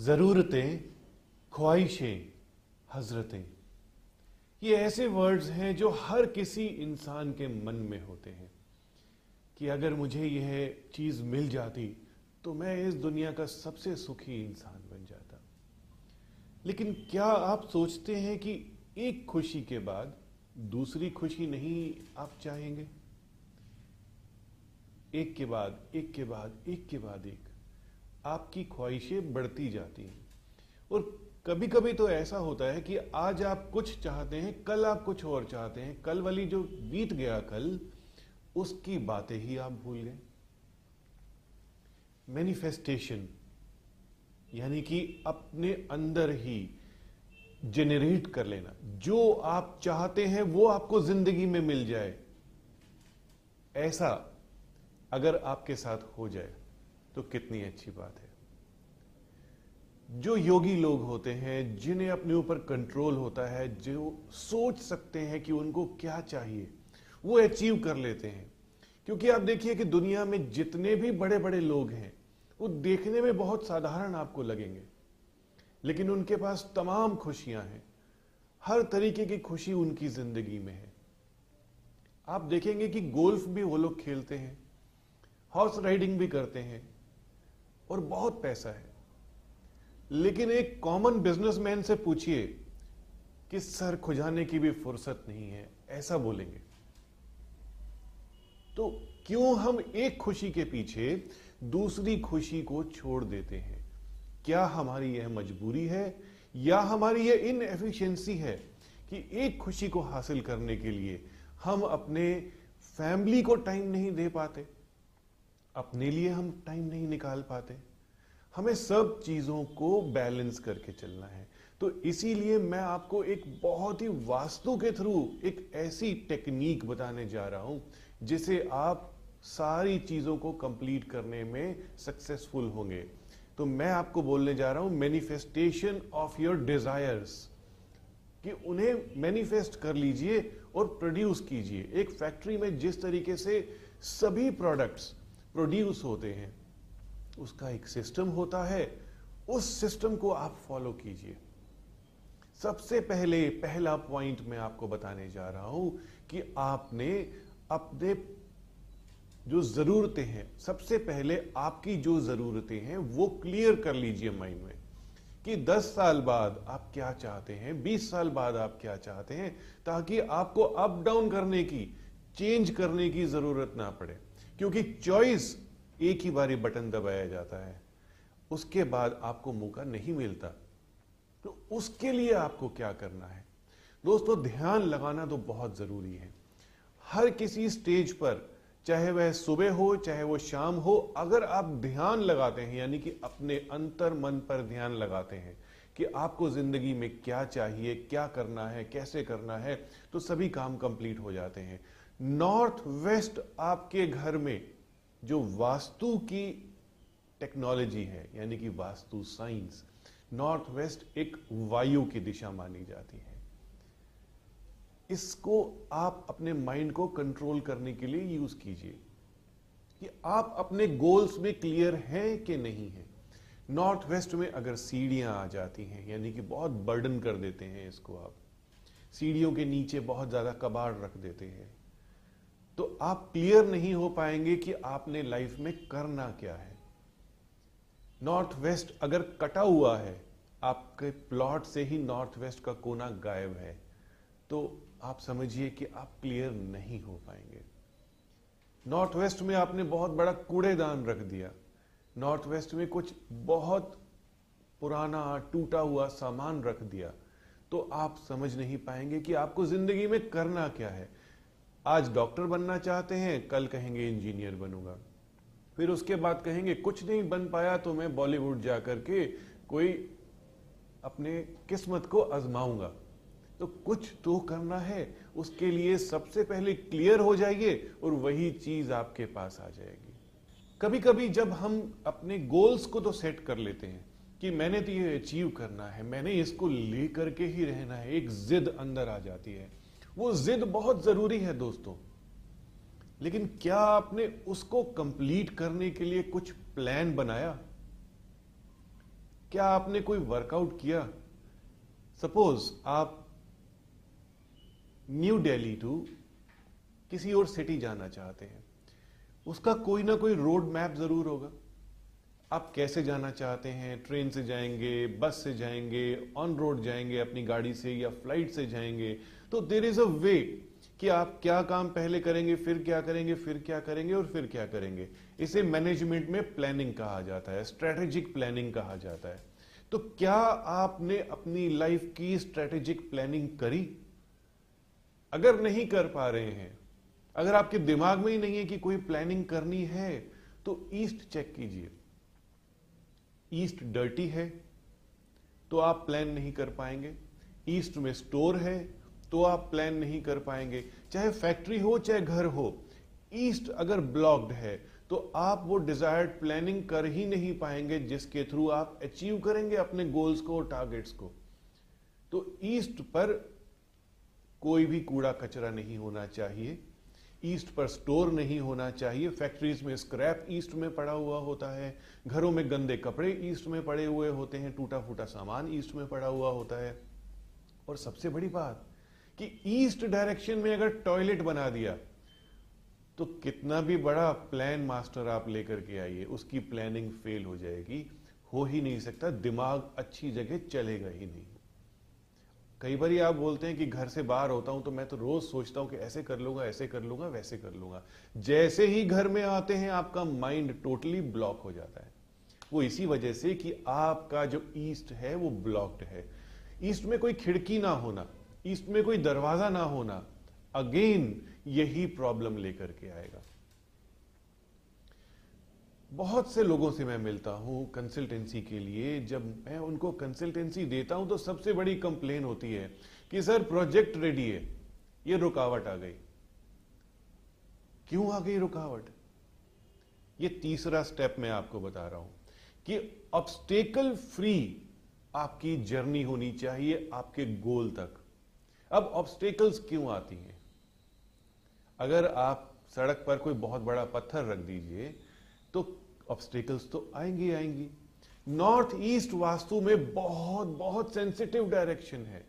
ज़रूरतें, ख्वाहिशें, हजरतें। ये ऐसे वर्ड्स हैं जो हर किसी इंसान के मन में होते हैं कि अगर मुझे यह चीज़ मिल जाती तो मैं इस दुनिया का सबसे सुखी इंसान बन जाता। लेकिन क्या आप सोचते हैं कि एक खुशी के बाद दूसरी खुशी नहीं आप चाहेंगे? एक के बाद, एक के बाद, एक के बाद एक। आपकी ख्वाहिशें बढ़ती जाती हैं। और कभी कभी तो ऐसा होता है कि आज आप कुछ चाहते हैं, कल आप कुछ और चाहते हैं, कल वाली जो बीत गया कल, उसकी बातें ही आप भूल गए। मैनिफेस्टेशन यानी कि अपने अंदर ही जेनरेट कर लेना। जो आप चाहते हैं, वो आपको ज़िंदगी में मिल जाए। ऐसा अगर आपके साथ हो जाए। तो कितनी अच्छी बात है। जो योगी लोग होते हैं, जिन्हें अपने ऊपर कंट्रोल होता है, जो सोच सकते हैं कि उनको क्या चाहिए, वो अचीव कर लेते हैं। क्योंकि आप देखिए कि दुनिया में जितने भी बड़े बड़े लोग हैं, वो देखने में बहुत साधारण आपको लगेंगे। लेकिन उनके पास तमाम खुशियाँ हैं। हर तरीके की खुशी उनकी ज़िंदगी में है। आप देखेंगे कि गोल्फ भी वो लोग खेलते हैं हॉर्स राइडिंग भी करते हैं। और बहुत पैसा है। लेकिन एक कॉमन बिजनेसमैन से पूछिए कि सर खुजाने की भी फुर्सत नहीं है, ऐसा बोलेंगे। तो क्यों हम एक खुशी के पीछे दूसरी खुशी को छोड़ देते हैं? क्या हमारी यह मजबूरी है या हमारी यह इन इनएफिशिएंसी है कि एक खुशी को हासिल करने के लिए हम अपने फैमिली को टाइम नहीं दे पाते? अपने लिए हम टाइम नहीं निकाल पाते। हमें सब चीज़ों को बैलेंस करके चलना है। तो इसीलिए मैं आपको एक बहुत ही वास्तु के थ्रू एक ऐसी टेक्निक बताने जा रहा हूँ, जिसे आप सारी चीज़ों को कंप्लीट करने में सक्सेसफुल होंगे। तो मैं आपको बोलने जा रहा हूँ मैनिफेस्टेशन ऑफ़ योर डिजायर्स कि उन्हें मैनिफेस्ट कर लीजिए और प्रोड्यूस कीजिए। एक फैक्ट्री में जिस तरीके से सभी प्रोडक्ट्स प्रोड्यूस होते हैं। उसका एक सिस्टम होता है। उस सिस्टम को आप फॉलो कीजिए। सबसे पहले, पहला पॉइंट मैं आपको बताने जा रहा हूँ कि आपने अपने जो जरूरतें हैं, सबसे पहले आपकी जो जरूरतें हैं, वो क्लियर कर लीजिए माइंड में कि 10 साल बाद आप क्या चाहते हैं 20 साल बाद आप क्या चाहते हैं, ताकि आपको अप डाउन करने की चेंज करने की ज़रूरत ना पड़े। क्योंकि चॉइस एक ही बारी बटन दबाया जाता है। उसके बाद आपको मौका नहीं मिलता। तो उसके लिए आपको क्या करना है? दोस्तों, ध्यान लगाना तो बहुत ज़रूरी है। हर किसी स्टेज पर, चाहे वह सुबह हो, चाहे वो शाम हो, अगर आप ध्यान लगाते हैं, यानी कि अपने अंतर मन पर ध्यान लगाते हैं कि आपको ज़िंदगी में क्या चाहिए, क्या करना है, कैसे करना है तो सभी काम कंप्लीट हो जाते हैं। नॉर्थ वेस्ट आपके घर में जो वास्तु की टेक्नोलॉजी है, यानी कि वास्तु साइंस, नॉर्थ वेस्ट एक वायु की दिशा मानी जाती है। इसको आप अपने माइंड को कंट्रोल करने के लिए यूज़ कीजिए कि आप अपने गोल्स में क्लियर हैं कि नहीं है। नॉर्थ वेस्ट में अगर सीढ़ियाँ आ जाती हैं, यानी कि बहुत बर्डन कर देते हैं इसको आप, सीढ़ियों के नीचे बहुत ज़्यादा कबाड़ रख देते हैं तो आप क्लियर नहीं हो पाएँगे कि आपने लाइफ में करना क्या है। नॉर्थ वेस्ट अगर कटा हुआ है, आपके प्लॉट से ही नॉर्थ वेस्ट का कोना गायब है तो आप समझिए कि आप क्लियर नहीं हो पाएँगे। नॉर्थ वेस्ट में आपने बहुत बड़ा कूड़ेदान रख दिया। नॉर्थ वेस्ट में कुछ बहुत पुराना टूटा हुआ सामान रख दिया तो आप समझ नहीं पाएँगे कि आपको ज़िंदगी में करना क्या है। आज डॉक्टर बनना चाहते हैं, कल कहेंगे इंजीनियर बनूँगा। फिर उसके बाद कहेंगे, कुछ नहीं बन पाया तो मैं बॉलीवुड जाकर के कोई अपने किस्मत को आजमाऊँगा। तो कुछ तो करना है, उसके लिए सबसे पहले क्लियर हो जाइए और वही चीज़ आपके पास आ जाएगी। कभी कभी जब हम अपने गोल्स को तो सेट कर लेते हैं कि मैंने तो ये अचीव करना है, मैंने इसको लेकर के ही रहना है, एक जिद अंदर आ जाती है। वो जिद बहुत ज़रूरी है दोस्तों। लेकिन क्या आपने उसको कंप्लीट करने के लिए कुछ प्लान बनाया? क्या आपने कोई वर्कआउट किया? सपोज़ आप न्यू दिल्ली टू किसी और सिटी जाना चाहते हैं। उसका कोई ना कोई रोड मैप ज़रूर होगा। आप कैसे जाना चाहते हैं? ट्रेन से जाएँगे, बस से जाएँगे ऑन रोड जाएँगे अपनी गाड़ी से या फ़्लाइट से जाएँगे? तो देर इज़ अ वे कि आप क्या काम पहले करेंगे, फिर क्या करेंगे, फिर क्या करेंगे और फिर क्या करेंगे? इसे मैनेजमेंट में प्लानिंग कहा जाता है स्ट्रेटेजिक प्लानिंग कहा जाता है। तो क्या आपने अपनी लाइफ की स्ट्रेटेजिक प्लानिंग करी? अगर नहीं कर पा रहे हैं, अगर आपके दिमाग में ही नहीं है कि कोई प्लानिंग करनी है तो ईस्ट चेक कीजिए। ईस्ट डर्टी है तो आप प्लान नहीं कर पाएँगे। ईस्ट में स्टोर है तो आप प्लान नहीं कर पाएँगे। चाहे फैक्ट्री हो, चाहे घर हो, ईस्ट अगर ब्लॉक्ड है तो आप वो डिजायर्ड प्लानिंग कर ही नहीं पाएँगे, जिसके थ्रू आप अचीव करेंगे अपने गोल्स को और टारगेट्स को। तो ईस्ट पर कोई भी कूड़ा कचरा नहीं होना चाहिए। ईस्ट पर स्टोर नहीं होना चाहिए। फैक्ट्रीज में स्क्रैप ईस्ट में पड़ा हुआ होता है। घरों में गंदे कपड़े ईस्ट में पड़े हुए होते हैं। टूटा फूटा सामान ईस्ट में पड़ा हुआ होता है। और सबसे बड़ी बात कि ईस्ट डायरेक्शन में अगर टॉयलेट बना दिया तो कितना भी बड़ा प्लान मास्टर आप लेकर के आइए, उसकी प्लानिंग फेल हो जाएगी। हो ही नहीं सकता, दिमाग अच्छी जगह चलेगा ही नहीं। कई बार आप बोलते हैं कि घर से बाहर होता हूँ तो मैं तो रोज सोचता हूँ कि ऐसे कर लूँगा, ऐसे कर लूँगा, वैसे कर लूँगा। जैसे ही घर में आते हैं, आपका माइंड टोटली ब्लॉक हो जाता है। वो इसी वजह से कि आपका जो ईस्ट है, वो ब्लॉक्ड है। ईस्ट में कोई खिड़की ना होना ईस्ट में कोई दरवाज़ा ना होना अगेन यही प्रॉब्लम लेकर के आएगा। बहुत से लोगों से मैं मिलता हूँ कंसल्टेंसी के लिए। जब मैं उनको कंसल्टेंसी देता हूँ तो सबसे बड़ी कंप्लेन होती है कि, सर प्रोजेक्ट रेडी है। ये रुकावट आ गई। क्यों आ गई रुकावट? ये तीसरा स्टेप मैं आपको बता रहा हूँ कि ऑब्स्टेकल फ्री आपकी जर्नी होनी चाहिए आपके गोल तक। अब ऑब्स्टेकल्स क्यों आती हैं? अगर आप सड़क पर कोई बहुत बड़ा पत्थर रख दीजिए तो ऑब्स्टेकल्स तो आएँगी आएँगी। नॉर्थ ईस्ट वास्तु में बहुत बहुत सेंसिटिव डायरेक्शन है।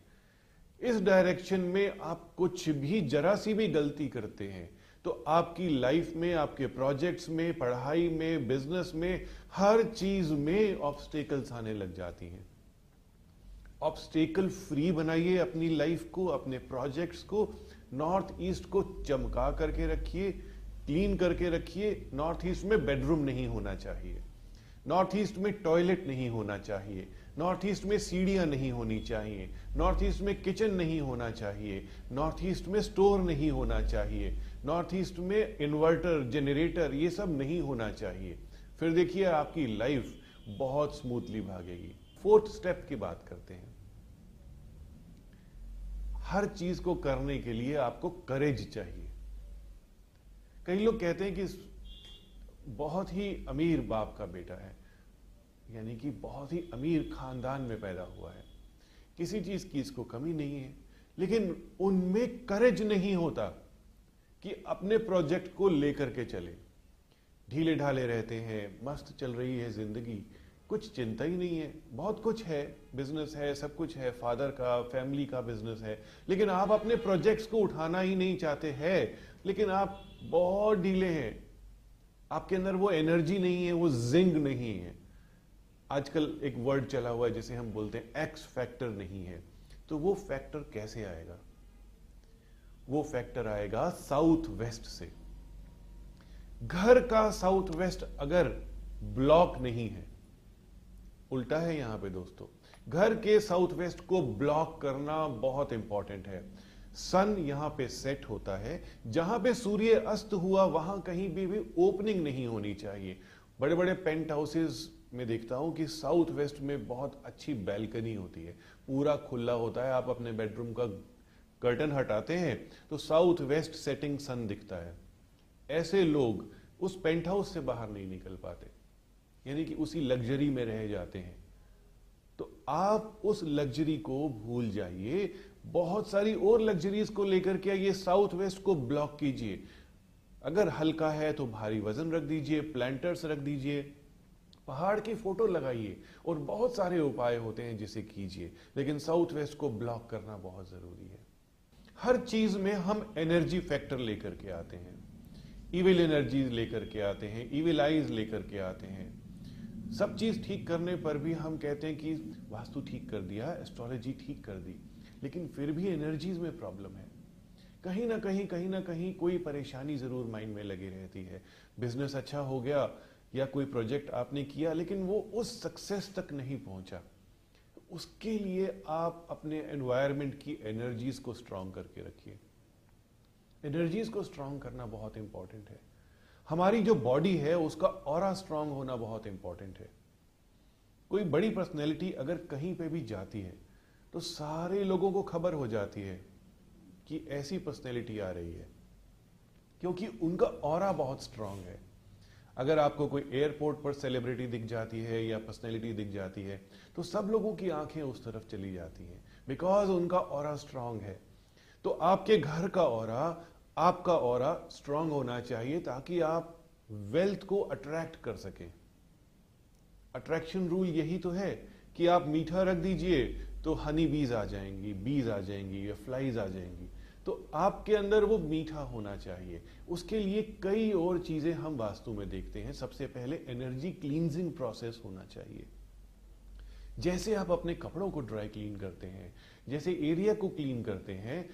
इस डायरेक्शन में आप कुछ भी, जरा सी भी गलती करते हैं तो आपकी लाइफ में, आपके प्रोजेक्ट्स में, पढ़ाई में बिज़नेस में, हर चीज़ में ऑब्स्टेकल्स आने लग जाती हैं। ऑब्स्टेकल फ्री बनाइए अपनी लाइफ को, अपने प्रोजेक्ट्स को। नॉर्थ ईस्ट को चमका करके रखिए। क्लीन करके रखिए। नॉर्थ ईस्ट में बेडरूम नहीं होना चाहिए। नॉर्थ ईस्ट में टॉयलेट नहीं होना चाहिए। नॉर्थ ईस्ट में सीढ़ियाँ नहीं होनी चाहिए। नॉर्थ ईस्ट में किचन नहीं होना चाहिए। नॉर्थ ईस्ट में स्टोर नहीं होना चाहिए। नॉर्थ ईस्ट में इन्वर्टर, जनरेटर, ये सब नहीं होना चाहिए। फिर देखिए आपकी लाइफ बहुत स्मूथली भागेगी। फोर्थ स्टेप की बात करते हैं। हर चीज़ को करने के लिए आपको करेज चाहिए। कई लोग कहते हैं कि बहुत ही अमीर बाप का बेटा है, यानी कि बहुत ही अमीर खानदान में पैदा हुआ है। किसी चीज़ की इसको कमी नहीं है, लेकिन उनमें करेज नहीं होता कि अपने प्रोजेक्ट को लेकर के चले। ढीले ढाले रहते हैं, मस्त चल रही है ज़िंदगी कुछ चिंता ही नहीं है। बहुत कुछ है बिज़नेस है, सब कुछ है। फादर का फैमिली का बिज़नेस है। लेकिन आप अपने प्रोजेक्ट्स को उठाना ही नहीं चाहते हैं। लेकिन आप बहुत ढीले हैं। आपके अंदर वो एनर्जी नहीं है, वो जिंग नहीं है। आजकल एक वर्ड चला हुआ है जिसे हम बोलते हैं एक्स फैक्टर नहीं है। तो वो फैक्टर कैसे आएगा? वो फैक्टर आएगा साउथ वेस्ट से। घर का साउथ वेस्ट अगर ब्लॉक नहीं है उल्टा है यहाँ पे दोस्तों। घर के साउथ वेस्ट को ब्लॉक करना बहुत इंपॉर्टेंट है। सन यहाँ पे सेट होता है, जहाँ पे सूर्य अस्त हुआ, वहाँ कहीं भी भी ओपनिंग नहीं होनी चाहिए। बड़े बड़े पेंट हाउसेज में देखता हूँ कि साउथ वेस्ट में बहुत अच्छी बैल्कनी होती है। पूरा खुला होता है, आप अपने बेडरूम का कर्टन हटाते हैं तो साउथ वेस्ट सेटिंग सन दिखता है। ऐसे लोग उस पेंट हाउस से बाहर नहीं निकल पाते। यानी कि उसी लग्जरी में रह जाते हैं। तो आप उस लग्जरी को भूल जाइए। बहुत सारी और लग्जरीज को लेकर के आइए, साउथ वेस्ट को ब्लॉक कीजिए। अगर हल्का है तो भारी वज़न रख दीजिए, प्लांटर्स रख दीजिए, पहाड़ की फ़ोटो लगाइए और बहुत सारे उपाय होते हैं जिसे कीजिए। लेकिन साउथ वेस्ट को ब्लॉक करना बहुत ज़रूरी है। हर चीज़ में हम एनर्जी फैक्टर लेकर के आते हैं। इविल एनर्जीज लेकर के आते हैं इविल आइज़ लेकर के आते हैं। सब चीज़ ठीक करने पर भी हम कहते हैं कि वास्तु ठीक कर दिया एस्ट्रोलॉजी ठीक कर दी। लेकिन फिर भी एनर्जीज में प्रॉब्लम है। कहीं ना कहीं कहीं ना कहीं कोई परेशानी ज़रूर माइंड में लगी रहती है। बिज़नेस अच्छा हो गया या कोई प्रोजेक्ट आपने किया, लेकिन वो उस सक्सेस तक नहीं पहुँचा। उसके लिए आप अपने एनवायरनमेंट की एनर्जीज को स्ट्रांग करके रखिए। एनर्जीज को स्ट्रांग करना बहुत इंपॉर्टेंट है। हमारी जो बॉडी है, उसका और स्ट्रांग होना बहुत इंपॉर्टेंट है। कोई बड़ी पर्सनैलिटी अगर कहीं पे भी जाती है तो सारे लोगों को खबर हो जाती है कि ऐसी पर्सनैलिटी आ रही है, क्योंकि उनका और बहुत स्ट्रांग है। अगर आपको कोई एयरपोर्ट पर सेलिब्रिटी दिख जाती है या पर्सनैलिटी दिख जाती है तो सब लोगों की आँखें उस तरफ़ चली जाती हैं बिकॉज़ उनका और स्ट्रांग है। तो आपके घर का और आपका और स्ट्रांग होना चाहिए ताकि आप वेल्थ को अट्रैक्ट कर सकें। अट्रैक्शन रूल यही तो है कि आप मीठा रख दीजिए तो हनी बीज आ जाएँगी बीज आ जाएँगी, या फ्लाइज आ जाएँगी। तो आपके अंदर वो मीठा होना चाहिए। उसके लिए कई और चीज़ें हम वास्तु में देखते हैं। सबसे पहले एनर्जी क्लींजिंग प्रोसेस होना चाहिए। जैसे आप अपने कपड़ों को ड्राई क्लीन करते हैं, जैसे एरिया को क्लीन करते हैं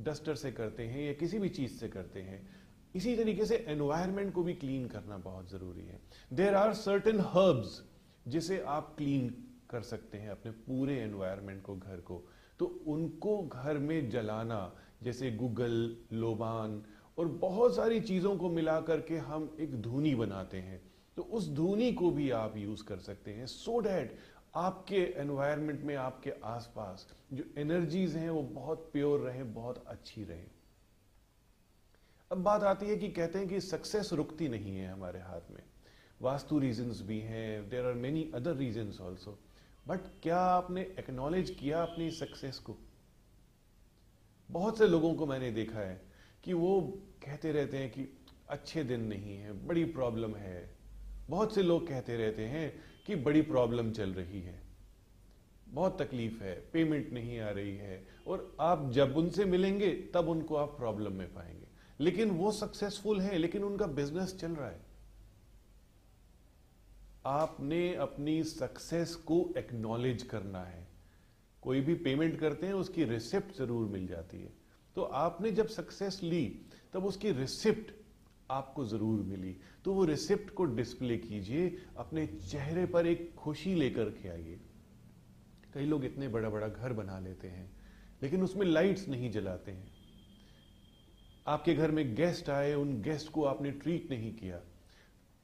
डस्टर से करते हैं या किसी भी चीज़ से करते हैं, इसी तरीके से एनवायरमेंट को भी क्लीन करना बहुत ज़रूरी है। देर आर सर्टन हर्ब्स जिसे आप क्लीन कर सकते हैं अपने पूरे एनवायरमेंट को, घर को। तो उनको घर में जलाना, जैसे गूगल लोबान और बहुत सारी चीज़ों को मिला करके हम एक धुनी बनाते हैं। तो उस धुनी को भी आप यूज़ कर सकते हैं। सो so डैट आपके एनवायरनमेंट में आपके आसपास जो एनर्जीज हैं वो बहुत प्योर रहे, बहुत अच्छी रहे। अब बात आती है कि कहते हैं कि सक्सेस रुकती नहीं है हमारे हाथ में। वास्तु रीजंस भी हैं there are many other reasons also but क्या आपने एक्नॉलेज किया अपनी सक्सेस को? बहुत से लोगों को मैंने देखा है कि वो कहते रहते हैं कि अच्छे दिन नहीं है, बड़ी प्रॉब्लम है। बहुत से लोग कहते रहते हैं कि बड़ी प्रॉब्लम चल रही है। बहुत तकलीफ़ है पेमेंट नहीं आ रही है और आप जब उनसे मिलेंगे, तब उनको आप प्रॉब्लम में पाएँगे। लेकिन वो सक्सेसफुल है, लेकिन उनका बिज़नेस चल रहा है। आपने अपनी सक्सेस को एक्नॉलेज करना है। कोई भी पेमेंट करते हैं, उसकी रिसिप्ट ज़रूर मिल जाती है। तो आपने जब सक्सेस ली, तब उसकी रिसिप्ट आपको ज़रूर मिली। तो वो रिसिप्ट को डिस्प्ले कीजिए, अपने चेहरे पर एक खुशी लेकर के आइए। कई लोग इतने बड़ा बड़ा घर बना लेते हैं, लेकिन उसमें लाइट्स नहीं जलाते हैं। आपके घर में गेस्ट आए, उन गेस्ट को आपने ट्रीट नहीं किया।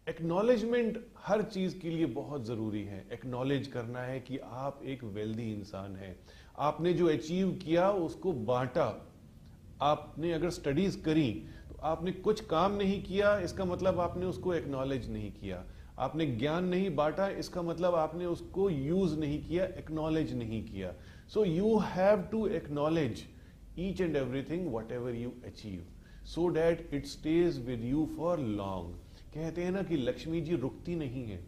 एक्नॉलेजमेंट हर चीज़ के लिए बहुत ज़रूरी है। एक्नॉलेज करना है कि आप एक वेल्दी इंसान हैं। आपने जो अचीव किया, उसको बांटा। आपने अगर स्टडीज़ करी आपने कुछ काम नहीं किया, इसका मतलब आपने उसको एक्नॉलेज नहीं किया। आपने ज्ञान नहीं बांटा, इसका मतलब आपने उसको यूज़ नहीं किया एक्नॉलेज नहीं किया। So you have to acknowledge each and everything whatever you achieve so that it stays with you for long कहते हैं ना कि लक्ष्मी जी रुकती नहीं है।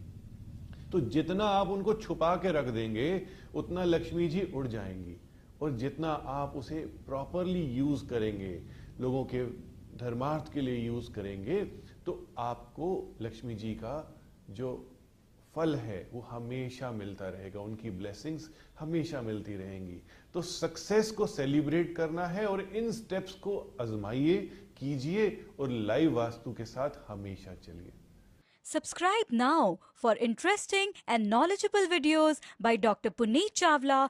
तो जितना आप उनको छुपा के रख देंगे, उतना लक्ष्मी जी उड़ जाएँगी। और जितना आप उसे प्रॉपरली यूज़ करेंगे, लोगों के धर्मार्थ के लिए यूज़ करेंगे तो आपको लक्ष्मी जी का जो फल है, वो हमेशा मिलता रहेगा उनकी ब्लेसिंग्स हमेशा मिलती रहेंगी तो सक्सेस को सेलिब्रेट करना है और इन स्टेप्स को आजमाइए, कीजिए और लाइव वास्तु के साथ हमेशा चलिए Subscribe now for interesting and knowledgeable videos by Dr. Puneet Chawla